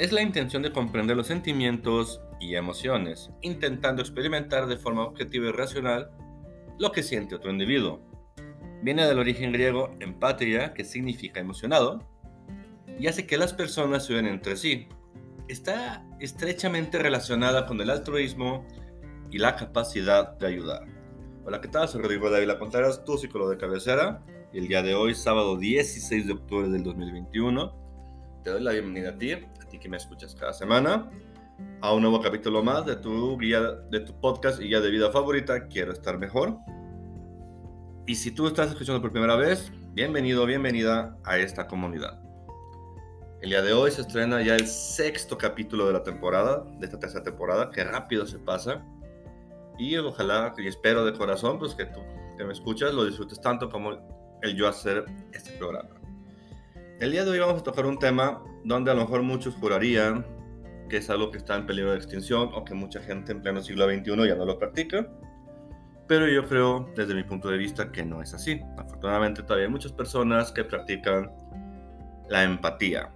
es la intención de comprender los sentimientos y emociones, intentando experimentar de forma objetiva y racional lo que siente otro individuo. Viene del origen griego empatía, que significa emocionado, y hace que las personas se unan entre sí. Está estrechamente relacionada con el altruismo y la capacidad de ayudar. Hola, ¿qué tal? Soy Rodrigo David Contreras, tu psicólogo de cabecera, el día de hoy, sábado 16 de octubre del 2021, te doy la bienvenida a ti, ti que me escuchas cada semana, a un nuevo capítulo más de tu guía, de tu podcast y guía de vida favorita, Quiero estar mejor. Y si tú estás escuchando por primera vez, bienvenido, bienvenida a esta comunidad. El día de hoy se estrena ya el sexto capítulo de la temporada, de esta tercera temporada, que rápido se pasa. Y ojalá, y espero de corazón, pues que tú que me escuchas lo disfrutes tanto como el yo hacer este programa. El día de hoy vamos a tocar un tema donde a lo mejor muchos jurarían que es algo que está en peligro de extinción o que mucha gente en pleno siglo XXI ya no lo practica. Pero yo creo, desde mi punto de vista, que no es así. Afortunadamente todavía hay muchas personas que practican la empatía,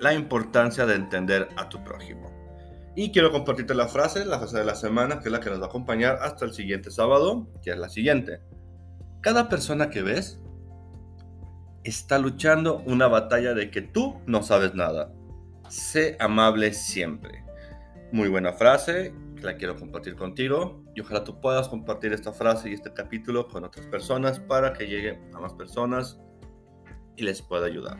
la importancia de entender a tu prójimo. Y quiero compartirte la frase, la frase de la semana, que es la que nos va a acompañar hasta el siguiente sábado, que es la siguiente. Cada persona que ves está luchando una batalla de que tú no sabes nada. Sé amable siempre. Muy buena frase, que la quiero compartir contigo y ojalá tú puedas compartir esta frase y este capítulo con otras personas para que llegue a más personas y les pueda ayudar.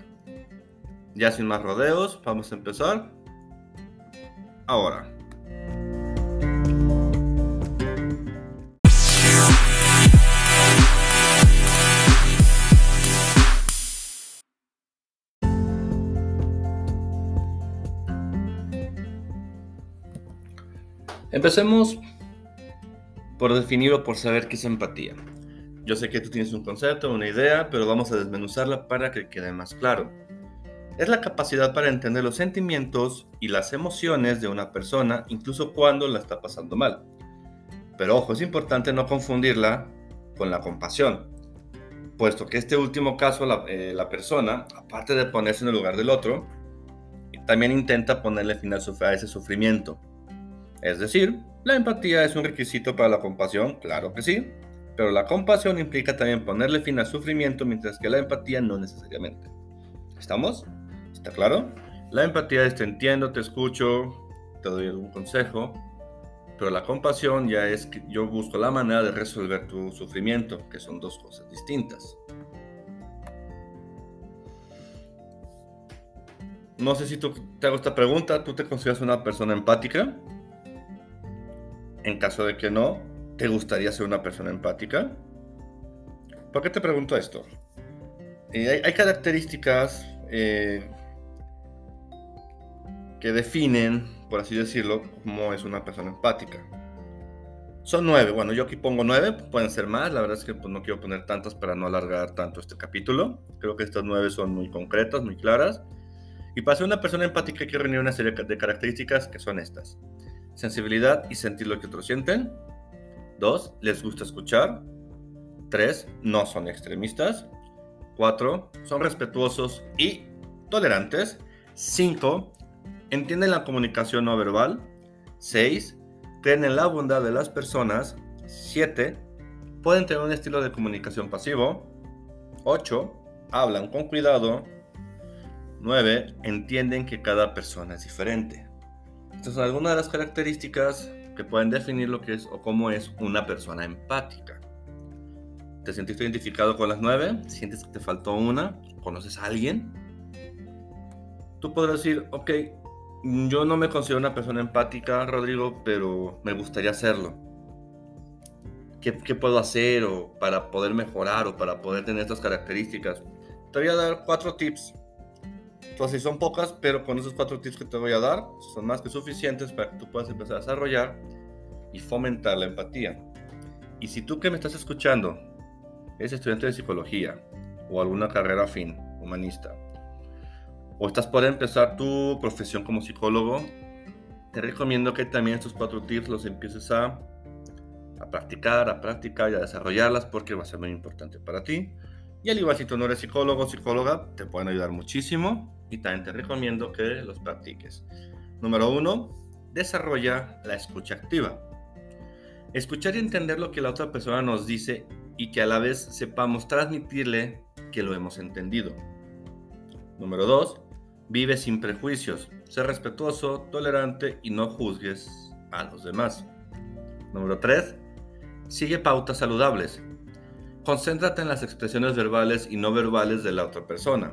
Ya sin más rodeos, vamos a empezar. Ahora. Empecemos por definir o por saber qué es empatía. Yo sé que tú tienes un concepto, una idea, pero vamos a desmenuzarla para que quede más claro. Es la capacidad para entender los sentimientos y las emociones de una persona, incluso cuando la está pasando mal. Pero ojo, es importante no confundirla con la compasión, puesto que este último caso, la, eh, persona, aparte de ponerse en el lugar del otro, también intenta ponerle fin a ese sufrimiento. Es decir, la empatía es un requisito para la compasión, claro que sí, pero la compasión implica también ponerle fin al sufrimiento, mientras que la empatía no necesariamente. ¿Estamos? ¿Está claro? La empatía es te entiendo, te escucho, te doy algún consejo, pero la compasión ya es que yo busco la manera de resolver tu sufrimiento, que son dos cosas distintas. No sé si tú, te hago esta pregunta, ¿tú te consideras una persona empática? En caso de que no, ¿te gustaría ser una persona empática? ¿Por qué te pregunto esto? Eh, hay, características eh, que definen, por así decirlo, cómo es una persona empática. Son nueve, bueno, yo aquí pongo nueve, pueden ser más, la verdad es que pues, no quiero poner tantas para no alargar tanto este capítulo. Creo que estas nueve son muy concretas, muy claras. Y para ser una persona empática hay que reunir una serie de características que son estas sensibilidad y sentir lo que otros sienten. Dos, les gusta escuchar. Tres, no son extremistas. Cuatro, son respetuosos y tolerantes. Cinco, entienden la comunicación no verbal. Seis, creen en la bondad de las personas. Siete, pueden tener un estilo de comunicación pasivo. Ocho, hablan con cuidado. Nueve, entienden que cada persona es diferente. Estas son algunas de las características que pueden definir lo que es o cómo es una persona empática. ¿Te sentiste identificado con las nueve? ¿Sientes que te faltó una? ¿Conoces a alguien? Tú podrás decir, ok, yo no me considero una persona empática, Rodrigo, pero me gustaría hacerlo. ¿Qué, qué puedo hacer o para poder mejorar o para poder tener estas características? Te voy a dar cuatro tips entonces, son pocas, pero con esos cuatro tips que te voy a dar, son más que suficientes para que tú puedas empezar a desarrollar y fomentar la empatía. Y si tú que me estás escuchando eres estudiante de psicología o alguna carrera afín, humanista, o estás por empezar tu profesión como psicólogo, te recomiendo que también estos cuatro tips los empieces a, a practicar, a practicar y a desarrollarlas porque va a ser muy importante para ti. Y al igual si tú no eres psicólogo o psicóloga, te pueden ayudar muchísimo y también te recomiendo que los practiques. Número uno, desarrolla la escucha activa. Escuchar y entender lo que la otra persona nos dice y que a la vez sepamos transmitirle que lo hemos entendido. Número 2. Vive sin prejuicios. Sé respetuoso, tolerante y no juzgues a los demás. Número 3. Sigue pautas saludables. Concéntrate en las expresiones verbales y no verbales de la otra persona.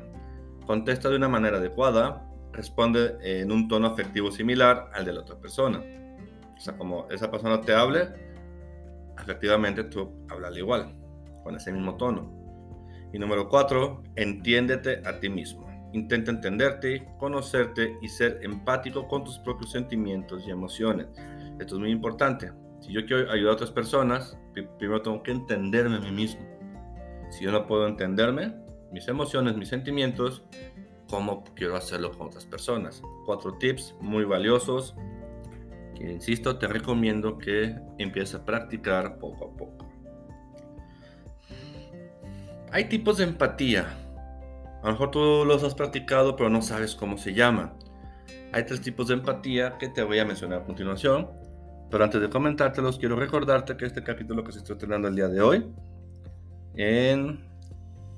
Contesta de una manera adecuada. Responde en un tono afectivo similar al de la otra persona. O sea, como esa persona te hable, efectivamente tú hablas igual, con ese mismo tono. Y número cuatro, entiéndete a ti mismo. Intenta entenderte, conocerte y ser empático con tus propios sentimientos y emociones. Esto es muy importante. Si yo quiero ayudar a otras personas, primero tengo que entenderme a mí mismo. Si yo no puedo entenderme, mis emociones, mis sentimientos, ¿cómo quiero hacerlo con otras personas? Cuatro tips muy valiosos que, insisto, te recomiendo que empieces a practicar poco a poco. Hay tipos de empatía. A lo mejor tú los has practicado, pero no sabes cómo se llaman. Hay tres tipos de empatía que te voy a mencionar a continuación. Pero antes de comentártelos, quiero recordarte que este capítulo que se está estrenando el día de hoy en,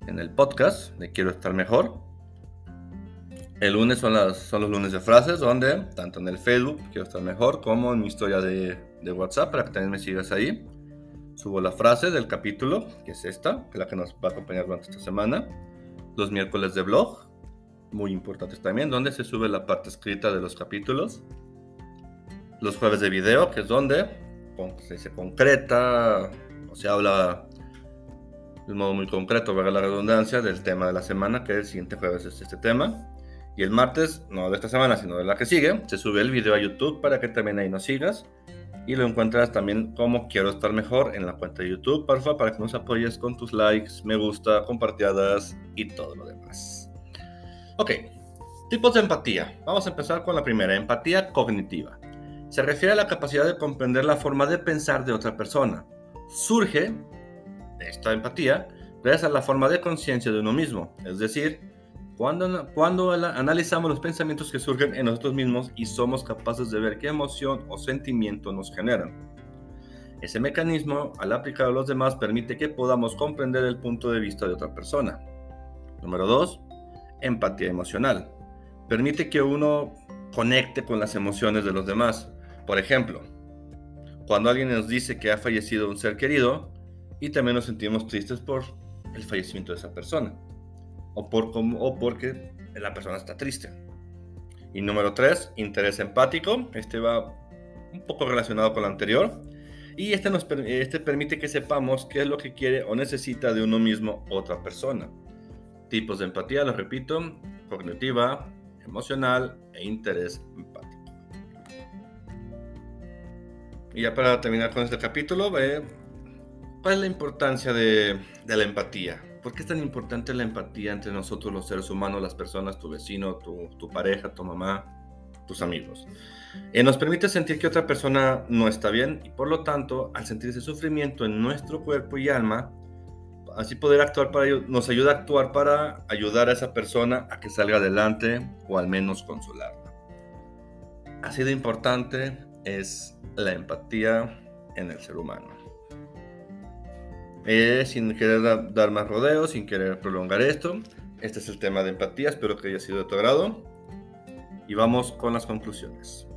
en el podcast de Quiero estar mejor el lunes son, las, son los lunes de frases, donde tanto en el Facebook, quiero estar mejor, como en mi historia de, de WhatsApp, para que también me sigas ahí. Subo la frase del capítulo, que es esta, que es la que nos va a acompañar durante esta semana. Los miércoles de blog, muy importantes también, donde se sube la parte escrita de los capítulos. Los jueves de video, que es donde se concreta o se habla de un modo muy concreto, valga la redundancia, del tema de la semana, que el siguiente jueves es este tema. Y el martes, no de esta semana, sino de la que sigue, se sube el video a YouTube para que también ahí nos sigas. Y lo encuentras también como Quiero Estar Mejor en la cuenta de YouTube, porfa, para que nos apoyes con tus likes, me gusta, compartidas y todo lo demás. Ok, tipos de empatía. Vamos a empezar con la primera, empatía cognitiva. Se refiere a la capacidad de comprender la forma de pensar de otra persona. Surge esta empatía gracias a la forma de conciencia de uno mismo, es decir, cuando, cuando analizamos los pensamientos que surgen en nosotros mismos y somos capaces de ver qué emoción o sentimiento nos generan. Ese mecanismo, al aplicar a los demás, permite que podamos comprender el punto de vista de otra persona. Número 2. Empatía emocional. Permite que uno conecte con las emociones de los demás. Por ejemplo, cuando alguien nos dice que ha fallecido un ser querido y también nos sentimos tristes por el fallecimiento de esa persona o, por, o porque la persona está triste. Y número tres, interés empático. Este va un poco relacionado con lo anterior. Y este, nos, este permite que sepamos qué es lo que quiere o necesita de uno mismo otra persona. Tipos de empatía, lo repito, cognitiva, emocional e interés empático. Y ya para terminar con este capítulo, ¿cuál es la importancia de, de la empatía? ¿Por qué es tan importante la empatía entre nosotros los seres humanos, las personas, tu vecino, tu, pareja, tu mamá, tus amigos? Eh, nos permite sentir que otra persona no está bien y por lo tanto, al sentir ese sufrimiento en nuestro cuerpo y alma, así poder actuar para nos ayuda a actuar para ayudar a esa persona a que salga adelante o al menos consolarla. Así de importante es la empatía en el ser humano. Eh, sin querer dar más rodeos, sin querer prolongar esto, este es el tema de empatía, espero que haya sido de tu agrado. Y vamos con las conclusiones.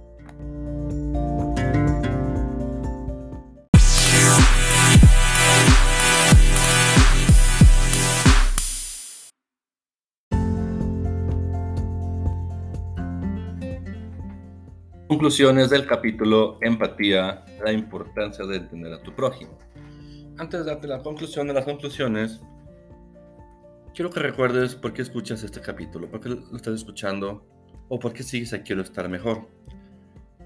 Conclusiones del capítulo Empatía, la importancia de entender a tu prójimo antes de darte la conclusión de las conclusiones, quiero que recuerdes por qué escuchas este capítulo, por qué lo estás escuchando o por qué sigues a Quiero estar mejor.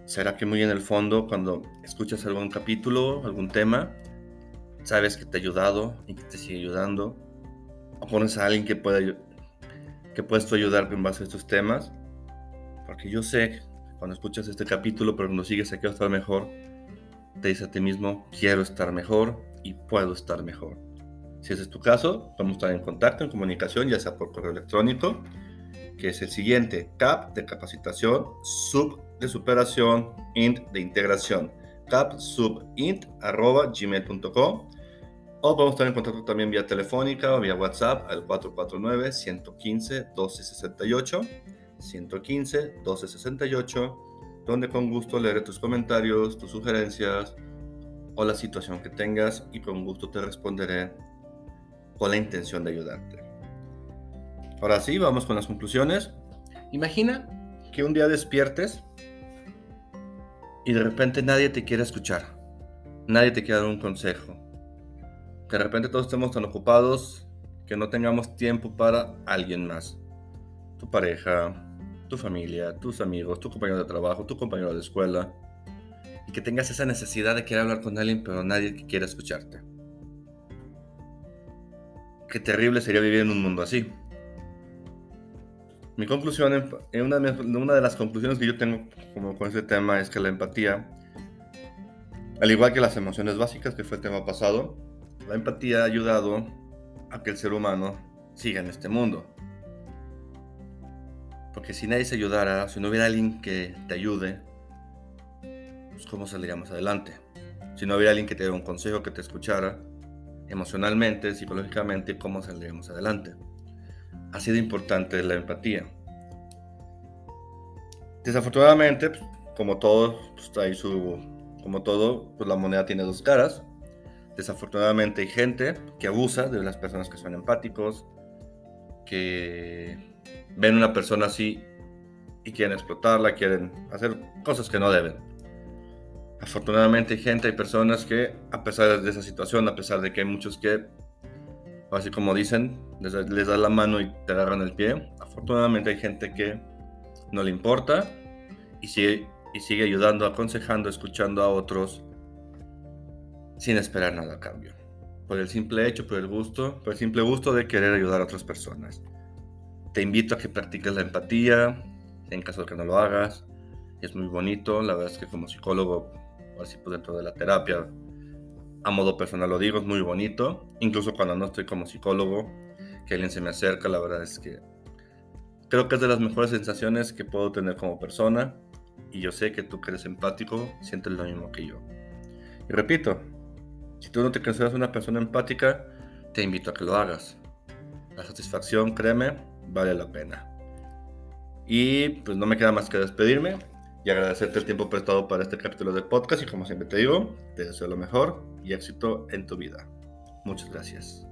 ¿Será que muy en el fondo, cuando escuchas algún capítulo, algún tema, sabes que te ha ayudado y que te sigue ayudando? ¿O pones a alguien que pueda que puedes tú ayudar en base a estos temas? Porque yo sé cuando escuchas este capítulo, pero cuando sigues a Quiero estar mejor, te dices a ti mismo, quiero estar mejor, y puedo estar mejor. Si ese es tu caso, vamos a estar en contacto, en comunicación, ya sea por correo electrónico. que es el siguiente, CAP de capacitación, SUB de superación, INT de integración, capsubint.gmail.com o podemos estar en contacto también vía telefónica o vía WhatsApp al 449-115-1268, 115-1268, donde con gusto leeré tus comentarios, tus sugerencias o la situación que tengas y con gusto te responderé con la intención de ayudarte. Ahora sí, vamos con las conclusiones. Imagina que un día despiertes y de repente nadie te quiere escuchar, nadie te quiere dar un consejo que de repente todos estemos tan ocupados que no tengamos tiempo para alguien más. Tu pareja, tu familia, tus amigos, tu compañero de trabajo, tu compañero de escuela. Que tengas esa necesidad de querer hablar con alguien, pero nadie quiera escucharte. Qué terrible sería vivir en un mundo así. Mi conclusión, una de las conclusiones que yo tengo como con este tema es que la empatía, al igual que las emociones básicas, que fue el tema pasado, la empatía ha ayudado a que el ser humano siga en este mundo. Porque si nadie se ayudara, si no hubiera alguien que te ayude, pues ¿cómo saldríamos adelante? Si no hubiera alguien que te diera un consejo, que te escuchara, emocionalmente, psicológicamente, ¿cómo saldríamos adelante? Ha sido importante la empatía. Desafortunadamente, pues, como todo, pues, su, como todo, pues la moneda tiene dos caras. Desafortunadamente hay gente que abusa de las personas que son empáticos, que ven una persona así y quieren explotarla, quieren hacer cosas que no deben. Afortunadamente hay gente, hay personas que a pesar de esa situación, a pesar de que hay muchos que, así como dicen, les, les da la mano y te agarran el pie, afortunadamente hay gente que no le importa y sigue, y sigue ayudando, aconsejando, escuchando a otros sin esperar nada a cambio. Por el simple hecho, por el gusto, por el simple gusto de querer ayudar a otras personas. Te invito a que practiques la empatía, en caso de que no lo hagas. Es muy bonito, la verdad es que como psicólogo, así pues dentro de la terapia, a modo personal lo digo, es muy bonito. Incluso cuando no estoy como psicólogo, que alguien se me acerca, la verdad es que creo que es de las mejores sensaciones que puedo tener como persona. Y yo sé que tú que eres empático, sientes lo mismo que yo. Y repito, si tú no te consideras una persona empática, te invito a que lo hagas. La satisfacción, créeme, vale la pena. Y pues no me queda más que despedirme y agradecerte el tiempo prestado para este capítulo de podcast y como siempre te digo, te deseo lo mejor y éxito en tu vida. Muchas gracias.